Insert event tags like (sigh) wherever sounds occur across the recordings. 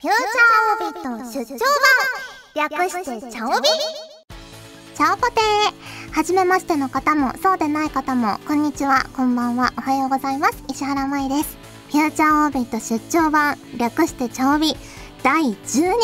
フューチャーオービット出張版。略してチャオビ。チャオポテ。ーはじめましての方もそうでない方も。こんにちは。こんばんは。おはようございます。石原舞です。フューチャーオービット出張版。略してチャオビ。第12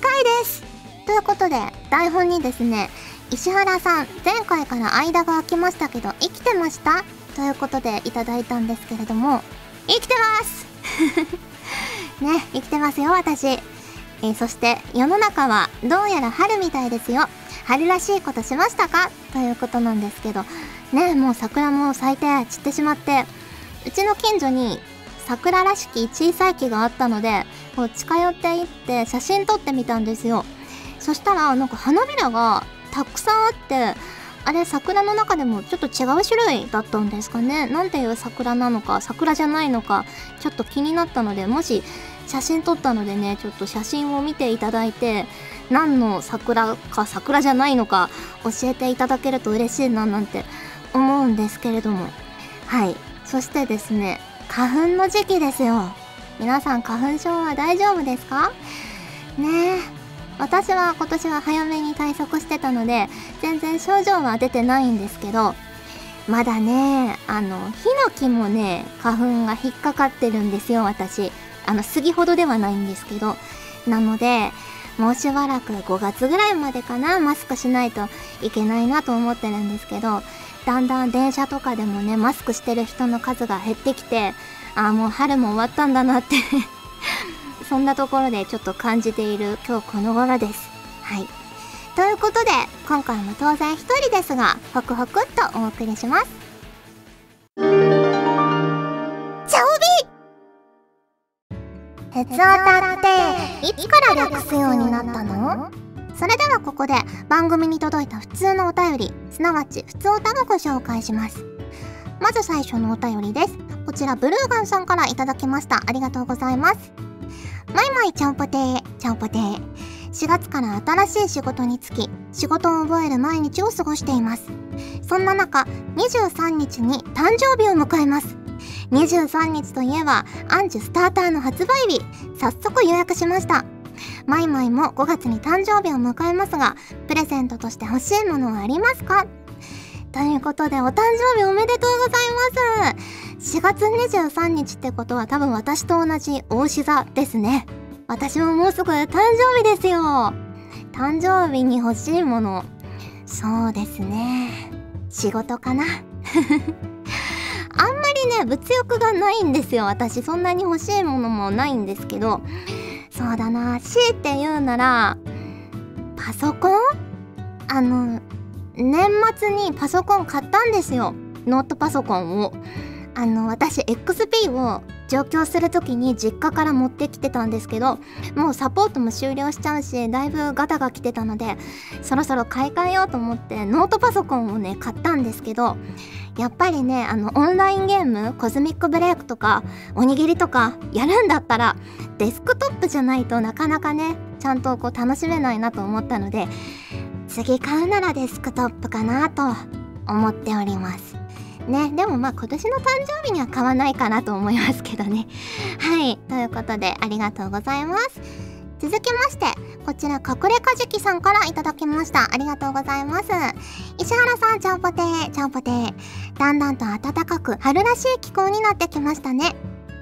回です。ということで台本にですね石原さん前回から間が空きましたけど生きてました？ということでいただいたんですけれども生きてます。(laughs) ね生きてますよ私。えー、そして世の中はどうやら春みたいですよ。春らしいことしましたか？ということなんですけど。ねもう桜も咲いて散ってしまって。うちの近所に桜らしき小さい木があったのでこう近寄っていって写真撮ってみたんですよ。そしたらなんか花びらがたくさんあってあれ桜の中でもちょっと違う種類だったんですかね？なんていう桜なのか桜じゃないのかちょっと気になったのでもし写真撮ったのでねちょっと写真を見ていただいて何の桜か桜じゃないのか教えていただけると嬉しいななんて思うんですけれども。はい。そしてですね花粉の時期ですよ。皆さん花粉症は大丈夫ですか？ねえ。私は今年は早めに対策してたので全然症状は出てないんですけどまだねあのヒノキもね花粉が引っかかってるんですよ私。あの杉ほどではないんですけどなのでもうしばらく5月ぐらいまでかなマスクしないといけないなと思ってるんですけどだんだん電車とかでもねマスクしてる人の数が減ってきてああもう春も終わったんだなって (laughs) そんなところでちょっと感じている今日この頃です。はい。ということで今回も当然一人ですがホクホクっとお送りします。鉄オタっていつから略すようになったの？それではここで番組に届いた普通のお便りすなわち普通おたをご紹介します。まず最初のお便りです。こちらブルーガンさんからいただきました。ありがとうございます。マイマイちゃんぽてーちゃんぽてー。4月から新しい仕事に就き仕事を覚える毎日を過ごしています。そんな中23日に誕生日を迎えます。23日といえばアンジュスターターの発売日。早速予約しました。マイマイも5月に誕生日を迎えますがプレゼントとして欲しいものはありますか？ということでお誕生日おめでとうございます。4月23日ってことは多分私と同じ大志座ですね。私ももうすぐ誕生日ですよ。誕生日に欲しいもの。そうですね。仕事かな。ね物欲がないんですよ。私そんなに欲しいものもないんですけど。そうだな。強いて言うならパソコン？あの年末にパソコン買ったんですよ。ノートパソコンを。あの私 XP を上京する時に実家から持ってきてたんですけどもうサポートも終了しちゃうしだいぶガタが来てたのでそろそろ買い替えようと思ってノートパソコンをね買ったんですけどやっぱりねあのオンラインゲームコズミックブレイクとかおにぎりとかやるんだったらデスクトップじゃないとなかなかねちゃんとこう楽しめないなと思ったので次買うならデスクトップかなと思っております。ねでもまあ今年の誕生日には買わないかなと思いますけどね。(laughs) はいということでありがとうございます。続きましてこちら隠れかじきさんからいただきました。ありがとうございます。石原さんちゃんぽてーちゃんぽてー。だんだんと暖かく春らしい気候になってきましたね。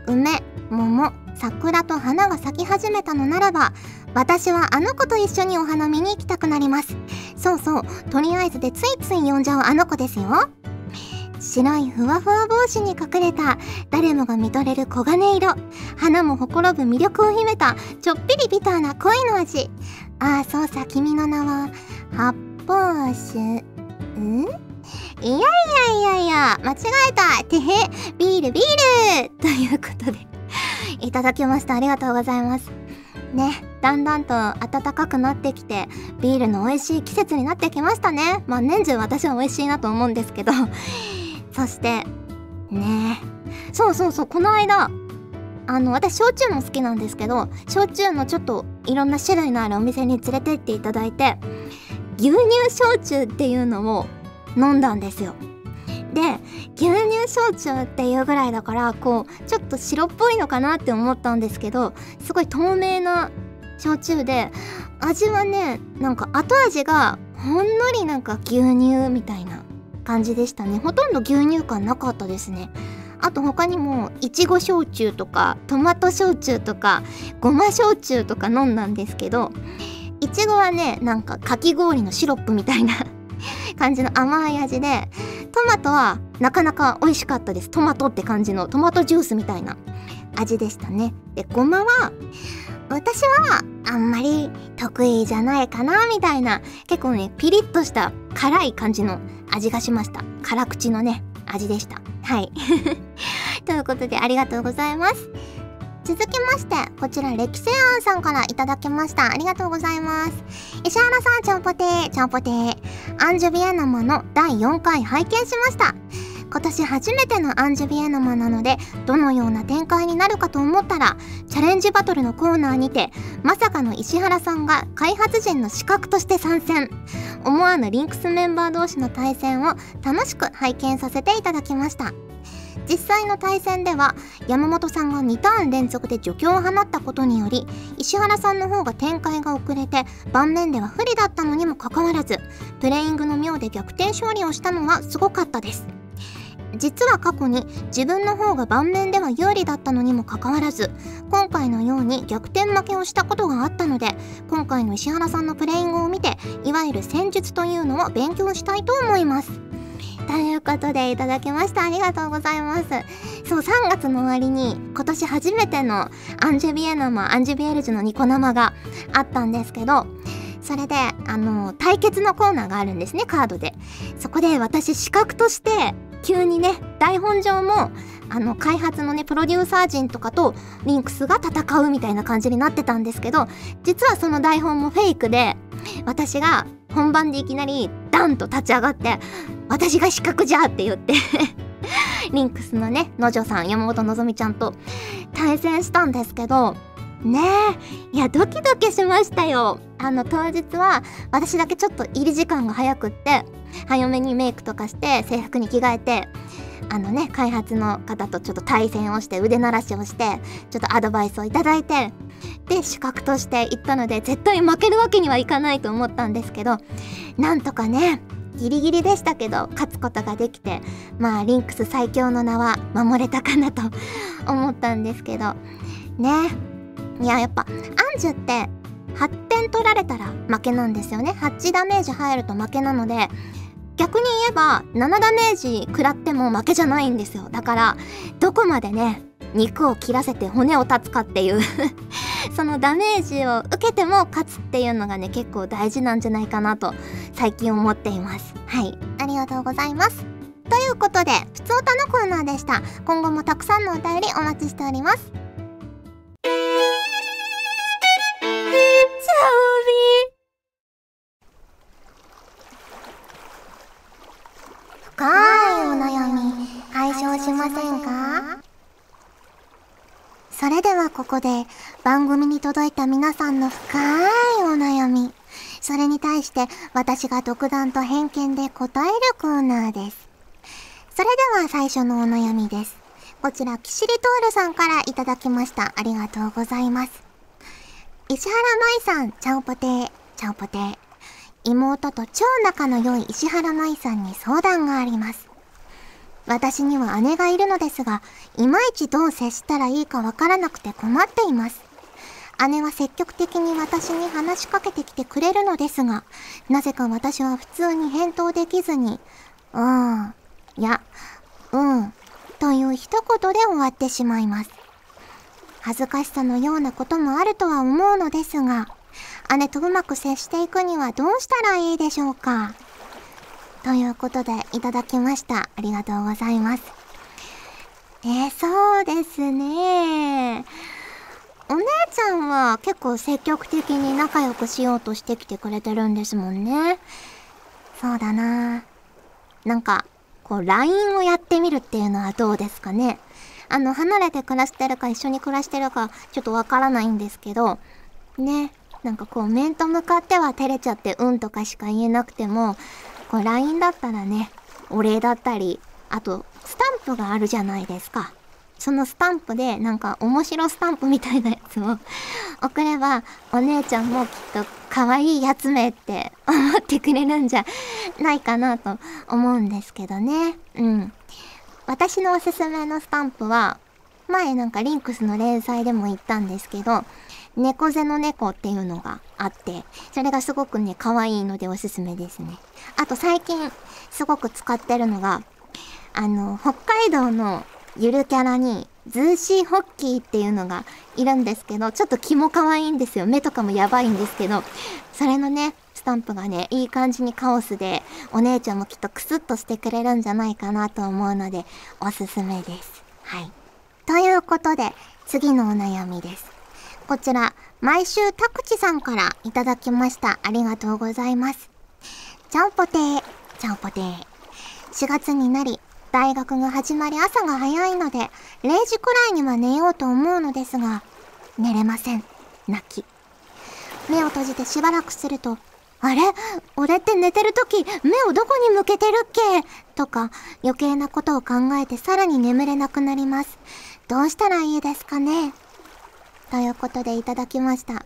梅桃桜と花が咲き始めたのならば私はあの子と一緒にお花見に行きたくなります。そうそうとりあえずでついつい呼んじゃうあの子ですよ。白いふわふわ帽子に隠れた誰もが見とれる黄金色。花もほころぶ魅力を秘めたちょっぴりビターな恋の味。ああそうさ君の名は発泡酒？ん？いやいやいやいや間違えた。てへビールビール！ということでいただきました。ありがとうございます。ねだんだんと暖かくなってきてビールの美味しい季節になってきましたね。まあ年中私は美味しいなと思うんですけど。そして。ね。そうそうそうこの間あの私焼酎も好きなんですけど焼酎のちょっといろんな種類のあるお店に連れてっていただいて牛乳焼酎っていうのを飲んだんですよ。で牛乳焼酎っていうぐらいだからこうちょっと白っぽいのかなって思ったんですけどすごい透明な焼酎で味はねなんか後味がほんのりなんか牛乳みたいな感じでしたね。ほとんど牛乳感なかったですね。あと他にもいちご焼酎とかトマト焼酎とかごま焼酎とか飲んだんですけどいちごはねなんかかき氷のシロップみたいな (laughs) 感じの甘い味でトマトはなかなか美味しかったです。トマトって感じのトマトジュースみたいな味でしたね。でごまは私はあんまり得意じゃないかなみたいな結構ねピリッとした辛い感じの味がしました。辛口のね味でした。はい。(laughs) ということでありがとうございます。続きましてこちら歴世庵さんからいただきました。ありがとうございます。石原さんちゃんぽてーちゃんぽてー。アンジュビエナマの第4回拝見しました。今年初めてのアンジュビエナマなのでどのような展開になるかと思ったらチャレンジバトルのコーナーにてまさかの石原さんが開発陣の資格として参戦。思わぬリンクスメンバー同士の対戦を楽しく拝見させていただきました。実際の対戦では山本さんが2ターン連続で除去を放ったことにより石原さんの方が展開が遅れて盤面では不利だったのにもかかわらずプレイングの妙で逆転勝利をしたのはすごかったです。実は過去に自分の方が盤面では有利だったのにもかかわらず今回のように逆転負けをしたことがあったので今回の石原さんのプレイングを見ていわゆる戦術というのを勉強したいと思います。ということでいただきました。ありがとうございます。そう3月の終わりに今年初めてのアンジュビエ生アンジュビエルジュのニコ生があったんですけどそれであの対決のコーナーがあるんですねカードで。そこで私資格として急にね台本上もあの開発のねプロデューサー陣とかとリンクスが戦うみたいな感じになってたんですけど実はその台本もフェイクで私が本番でいきなりダンと立ち上がって「私が資格じゃ!」って言ってリンクスのね野女さん山本のぞみちゃんと対戦したんですけどねえ。いやドキドキしましたよ。あの当日は私だけちょっと入り時間が早くって早めにメイクとかして制服に着替えてあのね開発の方とちょっと対戦をして腕鳴らしをしてちょっとアドバイスをいただいてで資格として行ったので絶対負けるわけにはいかないと思ったんですけどなんとかねギリギリでしたけど勝つことができてまあリンクス最強の名は守れたかなと思ったんですけどね。いややっぱアンジュって8点取られたら負けなんですよね。8ダメージ入ると負けなので逆に言えば7ダメージ食らっても負けじゃないんですよ。だからどこまでね肉を切らせて骨を断つかっていう (laughs) そのダメージを受けても勝つっていうのがね結構大事なんじゃないかなと最近思っています。はい。ありがとうございます。ということでふつおたのコーナーでした。今後もたくさんのお便りお待ちしております。しませんか？それではここで番組に届いた皆さんの深いお悩みそれに対して私が独断と偏見で答えるコーナーです。それでは最初のお悩みです。こちらキシリトールさんからいただきました。ありがとうございます。石原舞さんちゃんぽてーちゃんぽてー。妹と超仲の良い石原舞さんに相談があります。私には姉がいるのですが、いまいちどう接したらいいかわからなくて困っています。姉は積極的に私に話しかけてきてくれるのですが、なぜか私は普通に返答できずに、うーん、いや、うん、という一言で終わってしまいます。恥ずかしさのようなこともあるとは思うのですが、姉とうまく接していくにはどうしたらいいでしょうか？ということでいただきました。ありがとうございます。えー、そうですねお姉ちゃんは結構積極的に仲良くしようとしてきてくれてるんですもんね。そうだななんか、こう LINE をやってみるっていうのはどうですかね。あの、離れて暮らしてるか一緒に暮らしてるかちょっとわからないんですけど、ね、なんかこう面と向かっては照れちゃってうんとかしか言えなくてもこう LINE だったらねお礼だったりあとスタンプがあるじゃないですかそのスタンプでなんか面白スタンプみたいなやつを (laughs) 送ればお姉ちゃんもきっと可愛いやつめって (laughs) 思ってくれるんじゃないかなと思うんですけどね。うん。私のおすすめのスタンプは前なんかリンクスの連載でも言ったんですけど猫背の猫っていうのがあって、それがすごくね、可愛いのでおすすめですね。あと最近すごく使ってるのが、あの、北海道のゆるキャラに、ズーシーホッキーっていうのがいるんですけど、ちょっと気も可愛いんですよ。目とかもやばいんですけど、それのね、スタンプがね、いい感じにカオスで、お姉ちゃんもきっとクスッとしてくれるんじゃないかなと思うので、おすすめです。はい。ということで、次のお悩みです。こちら、毎週タクチさんからいただきました。ありがとうございます。ちゃんぽてー、ちゃんぽてー。4月になり、大学が始まり朝が早いので、0時くらいには寝ようと思うのですが、寝れません。泣き。目を閉じてしばらくすると、あれ？俺って寝てる時、目をどこに向けてるっけ？とか、余計なことを考えてさらに眠れなくなります。どうしたらいいですかね？ということでいただきました。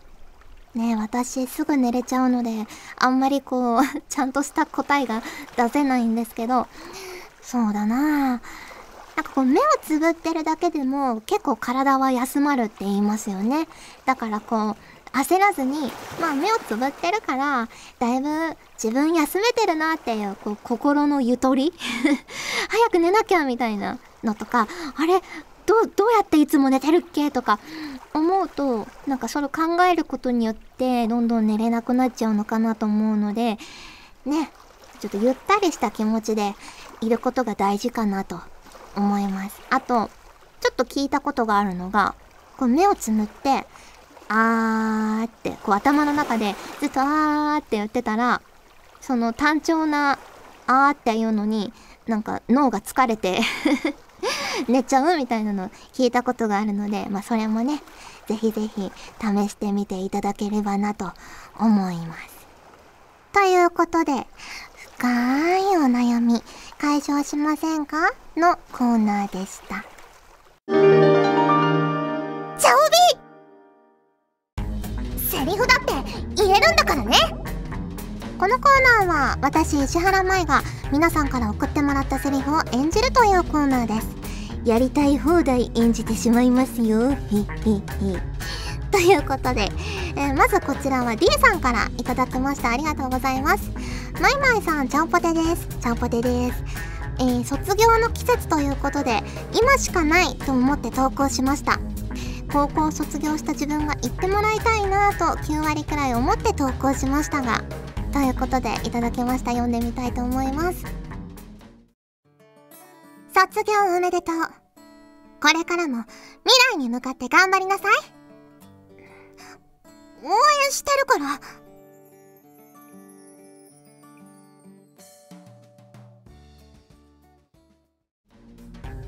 ね私すぐ寝れちゃうので、あんまりこう、(laughs) ちゃんとした答えが出せないんですけど、そうだななんかこう目をつぶってるだけでも結構体は休まるって言いますよね。だからこう、焦らずに、まあ目をつぶってるから、だいぶ自分休めてるなっていう、こう、心のゆとり (laughs) 早く寝なきゃみたいなのとか、あれどう、どうやっていつも寝てるっけ？とか思うと、なんかそれ考えることによって、どんどん寝れなくなっちゃうのかなと思うので、ね、ちょっとゆったりした気持ちでいることが大事かなと思います。あと、ちょっと聞いたことがあるのが、こう目をつむって、あーって、こう頭の中でずっとあーって言ってたら、その単調なあーっていうのに、なんか脳が疲れて (laughs) (laughs) 寝ちゃうみたいなの聞いたことがあるので、まあそれもね、ぜひぜひ試してみていただければなと思います。ということで、深いお悩み解消しませんかのコーナーでした。チャオビセリフだって言えるんだからねこのコーナーは私石原舞が皆さんから送ってもらったセリフを演じるというコーナーですやりたい放題演じてしまいますよ。へへへ。ということで、えー、まずこちらは D さんからいただきました。ありがとうございます。まいまいさん、ちゃんぽてです。ちゃんぽてです。えー、卒業の季節ということで、今しかないと思って投稿しました。高校を卒業した自分が言ってもらいたいなぁと9割くらい思って投稿しましたが、ということでいただきました。読んでみたいと思います。卒業おめでとう。これからも未来に向かって頑張りなさい。応援してるから。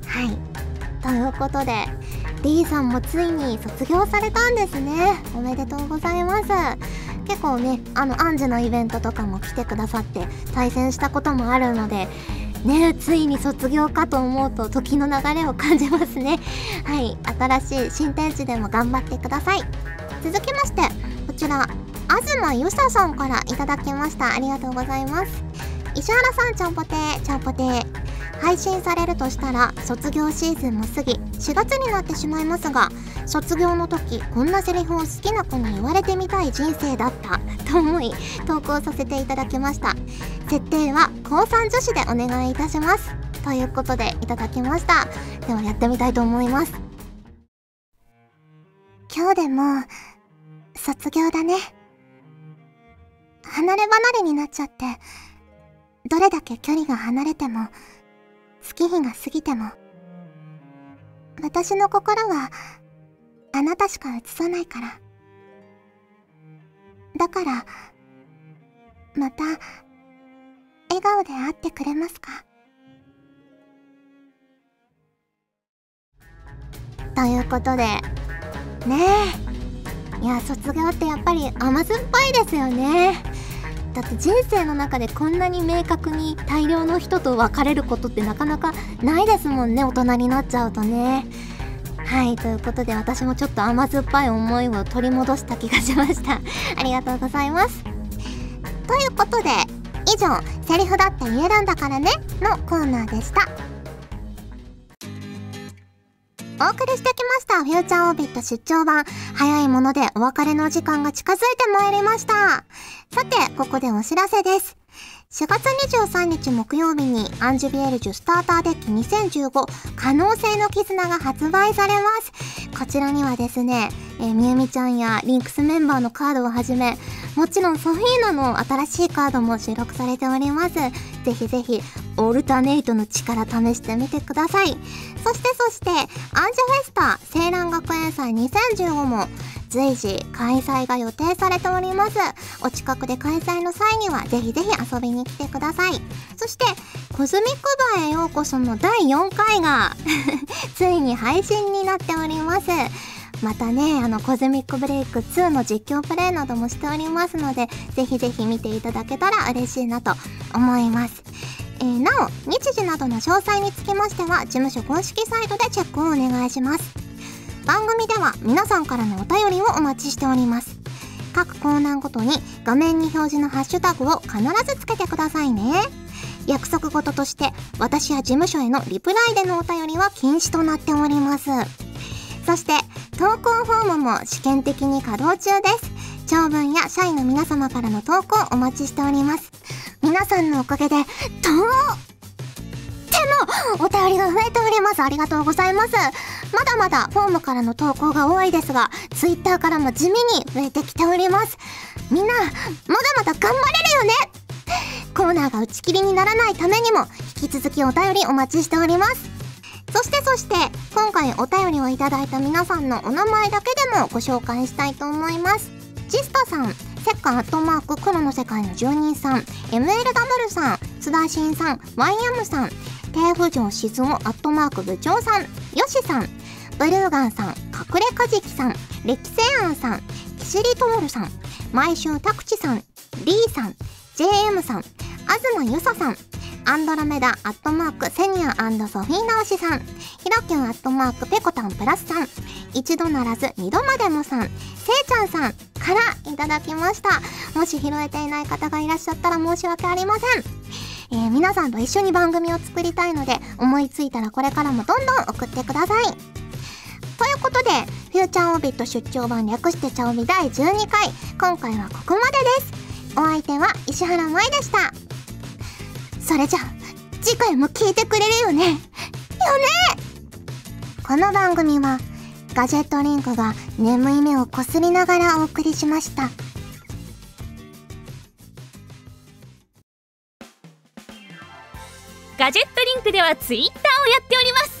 はい。ということで、D さんもついに卒業されたんですね。おめでとうございます。結構ね、あの、アンジュのイベントとかも来てくださって対戦したこともあるので、ねついに卒業かと思うと時の流れを感じますね。(laughs) はい新しい新天地でも頑張ってください。続きましてこちら東ゆささんからいただきました。ありがとうございます。石原さんちゃんぽてーちゃんぽて配信されるとしたら卒業シーズンも過ぎ4月になってしまいますが卒業の時こんなセリフを好きな子に言われてみたい人生だった。と思い投稿させていただきました。設定は高3女子でお願いいたします。ということでいただきました。ではやってみたいと思います。今日でも卒業だね。離れ離れになっちゃってどれだけ距離が離れても月日が過ぎても私の心はあなたしか映さないから。だからまた笑顔で会ってくれますか？ということでねえ。いや卒業ってやっぱり甘酸っぱいですよね。だって人生の中でこんなに明確に大量の人と別れることってなかなかないですもんね大人になっちゃうとね。はいということで私もちょっと甘酸っぱい思いを取り戻した気がしました。ありがとうございます。ということで以上「セリフだって言えるんだからね」のコーナーでした。お送りしてきましたフューチャーオービット出張版。早いものでお別れの時間が近づいてまいりました。さてここでお知らせです。4月23日木曜日にアンジュビエルジュスターターデッキ2015可能性の絆が発売されます。こちらにはですね、えー、みゆみちゃんやリンクスメンバーのカードをはじめ、もちろんソフィーナの新しいカードも収録されております。ぜひぜひ、オルタネイトの力試してみてください。そしてそして、アンジュフェスタ青蘭学園祭2015も随時開催が予定されております。お近くで開催の際にはぜひぜひ遊びに来てください。そして、コズミックバーへようこその第4回が (laughs) ついに配信になっております。またね、あの、コズミックブレイク2の実況プレイなどもしておりますので、ぜひぜひ見ていただけたら嬉しいなと思います。えー、なお、日時などの詳細につきましては、事務所公式サイトでチェックをお願いします。番組では皆さんからのお便りをお待ちしております。各コーナーごとに画面に表示のハッシュタグを必ずつけてくださいね。約束事として私や事務所へのリプライでのお便りは禁止となっております。そして投稿フォームも試験的に稼働中です。長文や社員の皆様からの投稿お待ちしております。皆さんのおかげでとってもお便りが増えております。ありがとうございます。まだまだフォームからの投稿が多いですが Twitter からも地味に増えてきております。みんなまだまだ頑張れるよね。コーナーが打ち切りにならないためにも引き続きお便りお待ちしております。そしてそして今回お便りをいただいた皆さんのお名前だけでもご紹介したいと思います。ジスタさんセッカーアットマーク黒の世界の住人さん。MLW さん津田新さんワイヤムさん。低浮上静雄アットマーク部長さん。よしさんブルーガンさん隠れかじきさん歴世庵さんキシリトールさん毎週タクチさんリーさん JM さん東ゆささんアンドロメダアットマークセニアソフィーナオシさんヒロキュンアットマークペコタンプラスさん一度ならず二度までもさんせいちゃんさんからいただきました。もし拾えていない方がいらっしゃったら申し訳ありません。えー、皆さんと一緒に番組を作りたいので思いついたらこれからもどんどん送ってください。ことでフューチャーオービット出張版略してチャオビ第12回今回はここまでです。お相手は石原舞でした。それじゃあ次回も聞いてくれるよね。よね。この番組はガジェットリンクが眠い目をこすりながらお送りしました。ガジェットリンクではツイッターをやっております。